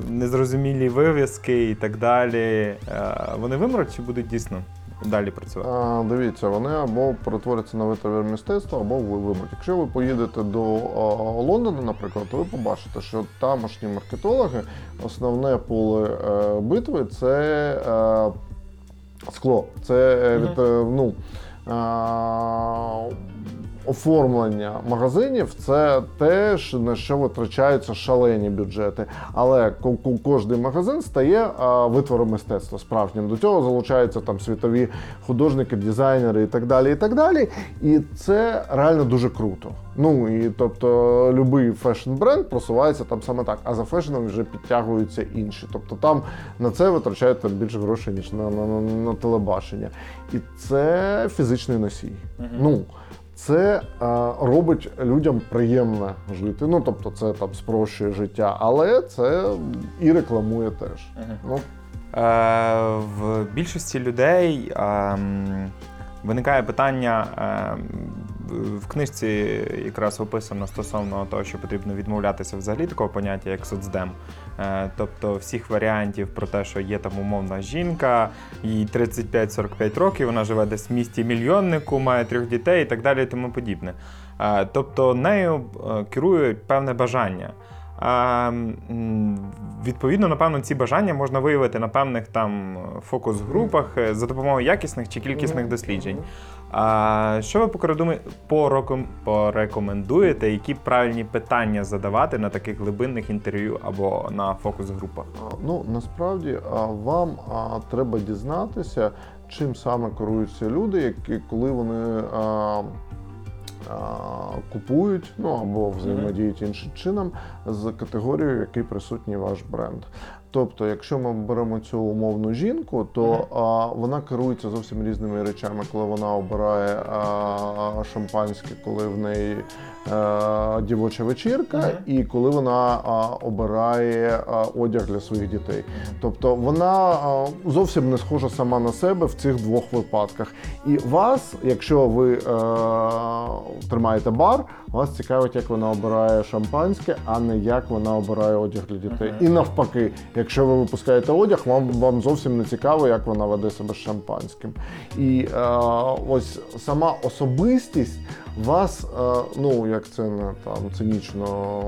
незрозумілі вивіски і так далі. е, Вони вимруть чи будуть дійсно далі працювати? А, дивіться, вони або перетворяться на витвір мистецтва, або ви вимруть. Якщо ви поїдете до Лондона, наприклад, то ви побачите, що тамошні маркетологи, основне поле е, битви це скло. Це е, від, е, ну, оформлення магазинів це те, на що витрачаються шалені бюджети. Але ко- ко- кожний магазин стає витвором мистецтва справжнім. До цього залучаються там світові художники, дизайнери і так далі. І так далі. І це реально дуже круто. Ну і тобто будь-який фешн-бренд просувається там саме так, а за фешном вже підтягуються інші. Тобто там на це витрачають там більше грошей, ніж на, на, на, на телебачення. І це фізичний носій. Ну, це е, робить людям приємно жити. Ну тобто, це там спрощує життя, але це і рекламує теж. Ну, Е, в більшості людей ем, виникає питання, ем, в книжці якраз описано стосовно того, що потрібно відмовлятися взагалі такого поняття, як соцдем. Е, Тобто всіх варіантів про те, що є там умовна жінка, їй 35-45 років, вона живе десь в місті мільйоннику, має трьох дітей і так далі, і тому подібне. Е, Тобто нею е, керує певне бажання. Відповідно, напевно, ці бажання можна виявити на певних там фокус-групах е, за допомогою якісних чи кількісних досліджень. А що ви порекомендуєте, які правильні питання задавати на таких глибинних інтерв'ю або на фокус-групах? Ну насправді вам треба дізнатися, чим саме керуються люди, які коли вони купують, ну або взаємодіють іншим чином з категорією, в якій присутній ваш бренд. Тобто, якщо ми беремо цю умовну жінку, то а, вона керується зовсім різними речами, коли вона обирає а, шампанське, коли в неї а, дівоча вечірка, Мгм. і коли вона а, обирає а, одяг для своїх дітей. Тобто вона а, зовсім не схожа сама на себе в цих двох випадках. І вас, якщо ви е, тримаєте бар, вас цікавить, як вона обирає шампанське, а не як вона обирає одяг для дітей. І навпаки, якщо ви випускаєте одяг, вам, вам зовсім не цікаво, як вона веде себе з шампанським. І е, ось сама особистість вас, е, ну як це не там цинічно,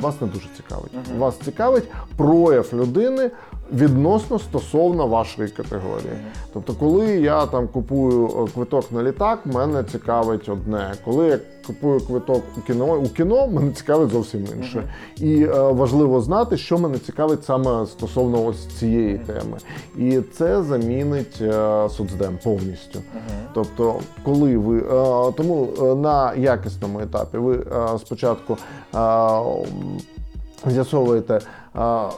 вас не дуже цікавить. Вас цікавить прояв людини відносно стосовно вашої категорії. Тобто, коли я там купую е, квиток на літак, мене цікавить одне. Коли я купую квиток у кіно, у кіно мене цікавить зовсім інше. І е, важливо знати, що мене цікавить саме стосовно ось цієї теми. І це замінить е, соцдем повністю. Тобто, коли ви е, тому е, на якісному етапі ви е, спочатку е, з'ясовуєте,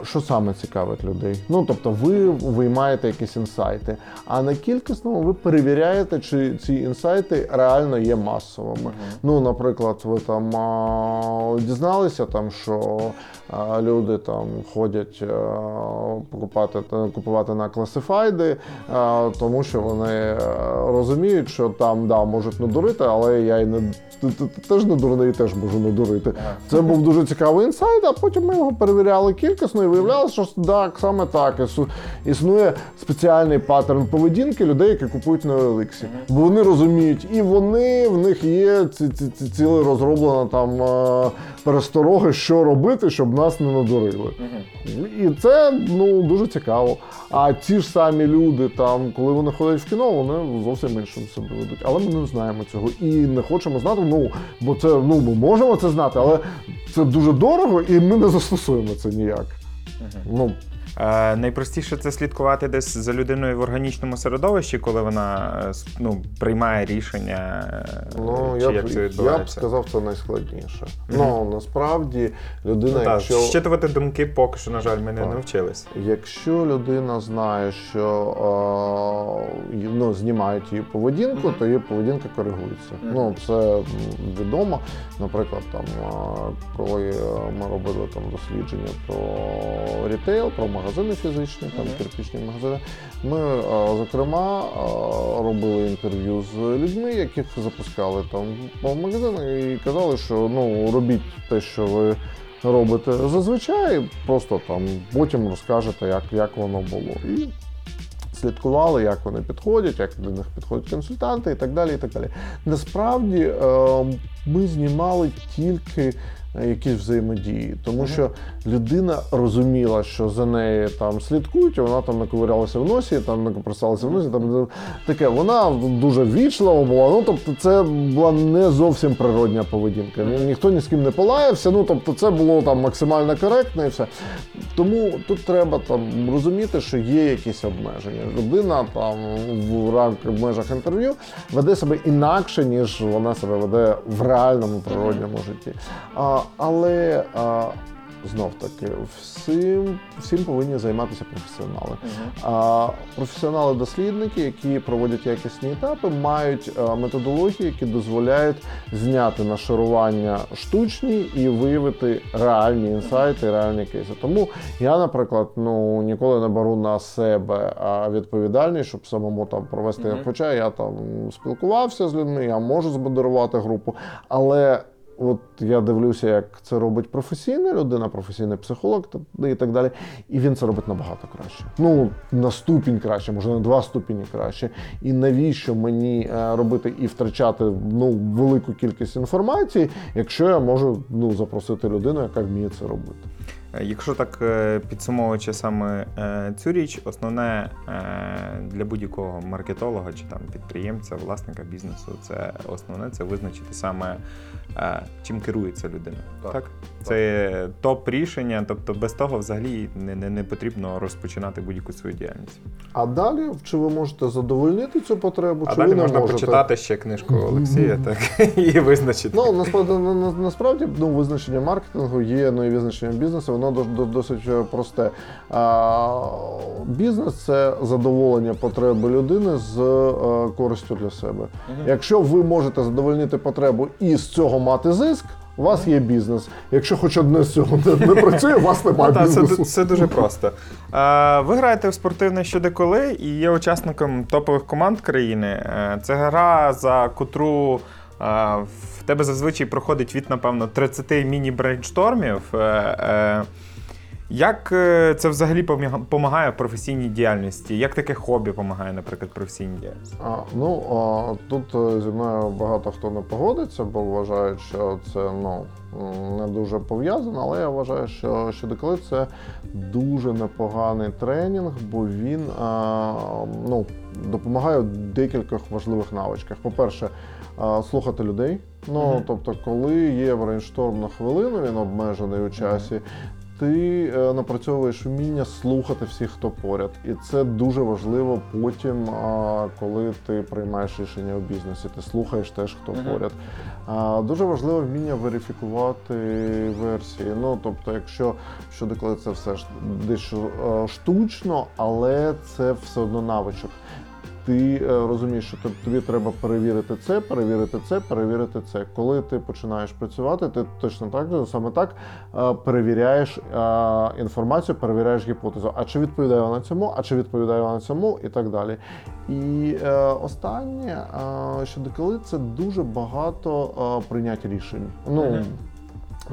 що саме цікавить людей. Ну тобто, ви виймаєте якісь інсайти. А на кількісному ви перевіряєте, чи ці інсайти реально є масовими. Ну, наприклад, ви там дізналися, там, що люди там ходять покупати та- купувати на класифайди, тому що вони е, розуміють, що там да, можуть надурити, але я і не теж не дурний, теж можу надурити. Це був дуже цікавий інсайт, а потім ми його перевіряли кількісно і виявлялося, що так, саме так. Існує спеціальний паттерн поведінки людей, які купують на Еликсі. Бо вони розуміють, і вони в них є ці, ці, ці ціле розроблена там е, перестороги, що робити, щоб нас не надурили. І це ну дуже цікаво. А ті ж самі люди, там, коли вони ходять в кіно, вони зовсім іншим себе ведуть. Але ми не знаємо цього і не хочемо знати. Ну бо це ну ми можемо це знати, але це дуже дорого, і ми не застосуємо це ніяк. Ну Е, найпростіше це слідкувати десь за людиною в органічному середовищі, коли вона е, ну, приймає рішення, е, Ну, чи я, як б, це я б відбувається. сказав, це найскладніше. Ну насправді людина, Ну, так, якщо Щитувати думки поки що, на жаль, ми не Так. навчились. Якщо людина знає, що е, ну, знімають її поведінку, то її поведінка коригується. Ну це м, відомо. Наприклад, там е, коли ми робили там дослідження про рітейл, про магазини фізичні, там кирпічні магазини. Ми е, зокрема е, робили інтерв'ю з людьми, яких запускали там по магазинах, і казали, що ну робіть те, що ви робите зазвичай, просто там потім розкажете, як, як воно було. І слідкували, як вони підходять, як до них підходять консультанти і так далі. І так далі. Насправді е, ми знімали тільки якісь взаємодії, тому що людина розуміла, що за нею там слідкують, і вона там не ковирялася в носі, там не копросалася в носі. Там таке. Вона дуже ввічлива була. Ну тобто, це була не зовсім природня поведінка. Ні- Ніхто ні з ким не полаявся. Ну тобто, це було там максимально коректно і все. Тому тут треба там розуміти, що є якісь обмеження. Людина там в рамках межах інтерв'ю веде себе інакше, ніж вона себе веде в реальному природньому житті. А, але а, знов таки, всім, всім повинні займатися професіонали. А професіонали-дослідники, які проводять якісні етапи, мають методології, які дозволяють зняти нашарування штучні і виявити реальні інсайти, реальні кейси. Тому я, наприклад, ну ніколи не беру на себе відповідальність, щоб самому там провести. Хоча я там спілкувався з людьми, я можу збудувати групу, але. От я дивлюся, як це робить професійна людина, професійний психолог та- і так далі. І він це робить набагато краще. Ну, на ступінь краще, може на два ступені краще. І навіщо мені е, робити і втрачати ну, велику кількість інформації, якщо я можу ну, запросити людину, яка вміє це робити. Е, Якщо так е, підсумовуючи саме цю річ, основне для будь-якого маркетолога чи там підприємця, власника бізнесу, це основне це визначити саме чим керується людина. Так. Так, це топ рішення, тобто без того взагалі не, не, не потрібно розпочинати будь-яку свою діяльність. А далі, чи ви можете задовольнити цю потребу, А чи далі ви не можна можете? прочитати ще книжку Олексія, так і визначити. Ну насправді на, на, насправді ну, визначення маркетингу є, ну і визначення бізнесу, воно до, до, досить е, просте. А, бізнес це задоволення потреби людини з е, користю для себе. Якщо ви можете задовольнити потребу і з цього мати зиск. У вас є бізнес. Якщо хоч одне з цього не, не працює, у вас Ну, немає та, це, це дуже просто. Е, ви граєте в спортивне щодеколи і є учасником топових команд країни. Е, це гра, за котру е, в тебе зазвичай проходить від, напевно, 30 міні-брейнштормів. Е, е, як е, це взагалі допомагає в професійній діяльності? Як таке хобі допомагає, наприклад, професійній діяльності? А, ну а, тут е, зі мною багато хто не погодиться, бо вважають, що це ну не дуже пов'язано. Але я вважаю, що щодеколи це дуже непоганий тренінг, бо він а, ну, допомагає в декількох важливих навичках. По-перше, а, слухати людей. Ну Мгм. тобто, коли є брейншторм на хвилину, він обмежений у часі. Ти е, напрацьовуєш вміння слухати всіх, хто поряд, і це дуже важливо потім, коли ти приймаєш рішення у бізнесі. Ти слухаєш теж, хто Мгм. поряд. Дуже важливо вміння верифікувати версії. Ну тобто, якщо щодо це все ж дещо е, штучно, але це все одно навичок. Ти е, розумієш, що тоб- тобі треба перевірити це, перевірити це, перевірити це. Коли ти починаєш працювати, ти точно так саме так е, перевіряєш е, інформацію, перевіряєш гіпотезу. А чи відповідає вона цьому, а чи відповідає вона цьому, і так далі. І останнє, е, щодо коли це дуже багато прийнять рішень. Ну.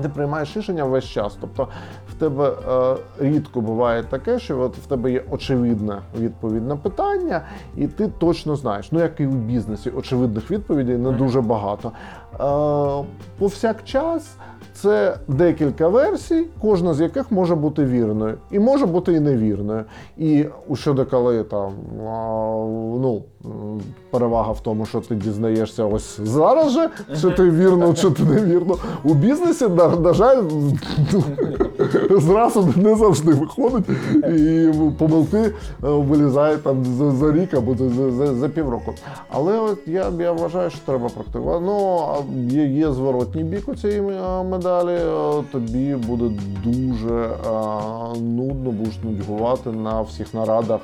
Ти приймаєш рішення весь час. Тобто в тебе е, рідко буває таке, що от в тебе є очевидна відповідь на питання, і ти точно знаєш. Ну, як і у бізнесі, очевидних відповідей не дуже багато. Повсякчас це декілька версій, кожна з яких може бути вірною, і може бути і невірною. І щодо коли там ну, перевага в тому, що ти дізнаєшся ось зараз же, чи ти вірно, чи ти невірно. У бізнесі, на, жаль, зразу не завжди виходить, і помилки е, вилізають там за, за рік або за, за, за півроку. Але от я, я вважаю, що треба практикувати. Ну, а є, є зворотній бік у цієї е, медалі. е, Тобі буде дуже е, нудно, будеш нудьгувати на всіх нарадах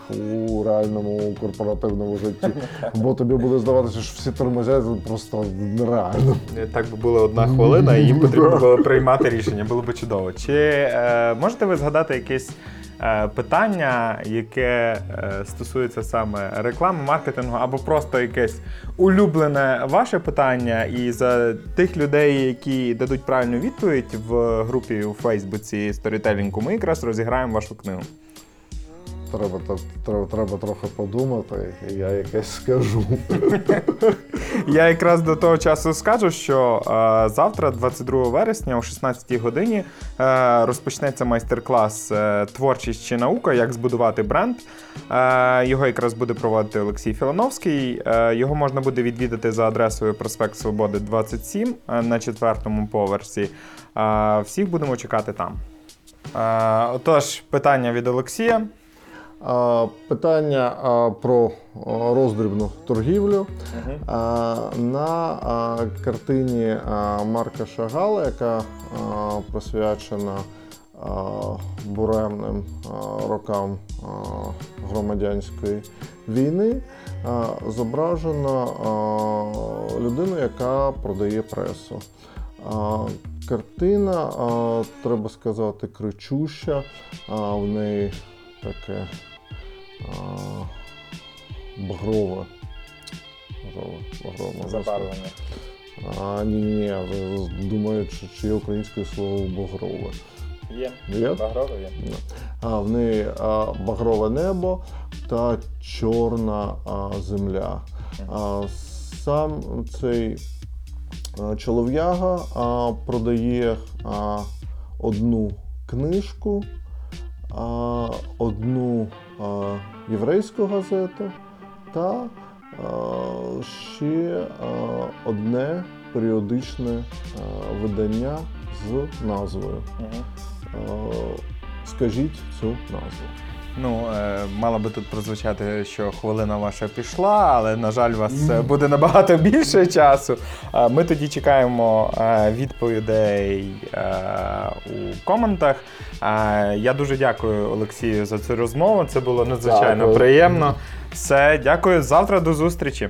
у реальному корпоративному житті. Бо тобі буде здаватися, що всі тормозять просто нереально. Так би була одна хвилина, і їм потрібно було приймати рішення. Було б чудово. Чи можете ви згадати якесь е, питання, яке е, стосується саме реклами, маркетингу, або просто якесь улюблене ваше питання, і за тих людей, які дадуть правильну відповідь в групі у Фейсбуці Storytelling, ми якраз розіграємо вашу книгу. Треба, треба, треба трохи подумати, і я якесь скажу. Я якраз до того часу скажу, що е, завтра, 22 вересня, о 16 годині, е, розпочнеться майстер-клас е, Творчість чи наука, як збудувати бренд. Е, його якраз буде проводити Олексій Філановський. Е, його можна буде відвідати за адресою Проспект Свободи 27 е, на четвертому поверсі. Е, всіх будемо чекати там. Е, отож, питання від Олексія. Питання про роздрібну торгівлю. На картині Марка Шагала, яка присвячена буремним рокам громадянської війни зображена людина, яка продає пресу. Картина, треба сказати, кричуща, в неї таке а, багрове. Багрове, багрове. Забарвлення. А, ні, ні, ні, думаєте, чи, чи є українське слово багрове? Є. Є? Багрове є. А, в неї а, багрове небо та чорна а, земля. А, сам цей а, чолов'яга а, продає а, одну книжку, а, одну єврейську газету та ще одне періодичне видання з назвою. Е, Скажіть цю назву. Ну, е, мало би тут прозвучати, що хвилина ваша пішла, але, на жаль, у вас е, буде набагато більше часу. Е, Ми тоді чекаємо е, відповідей е, у коментах. Е, Я дуже дякую Олексію за цю розмову. Це було надзвичайно Дякую. приємно. Все, дякую. Завтра до зустрічі.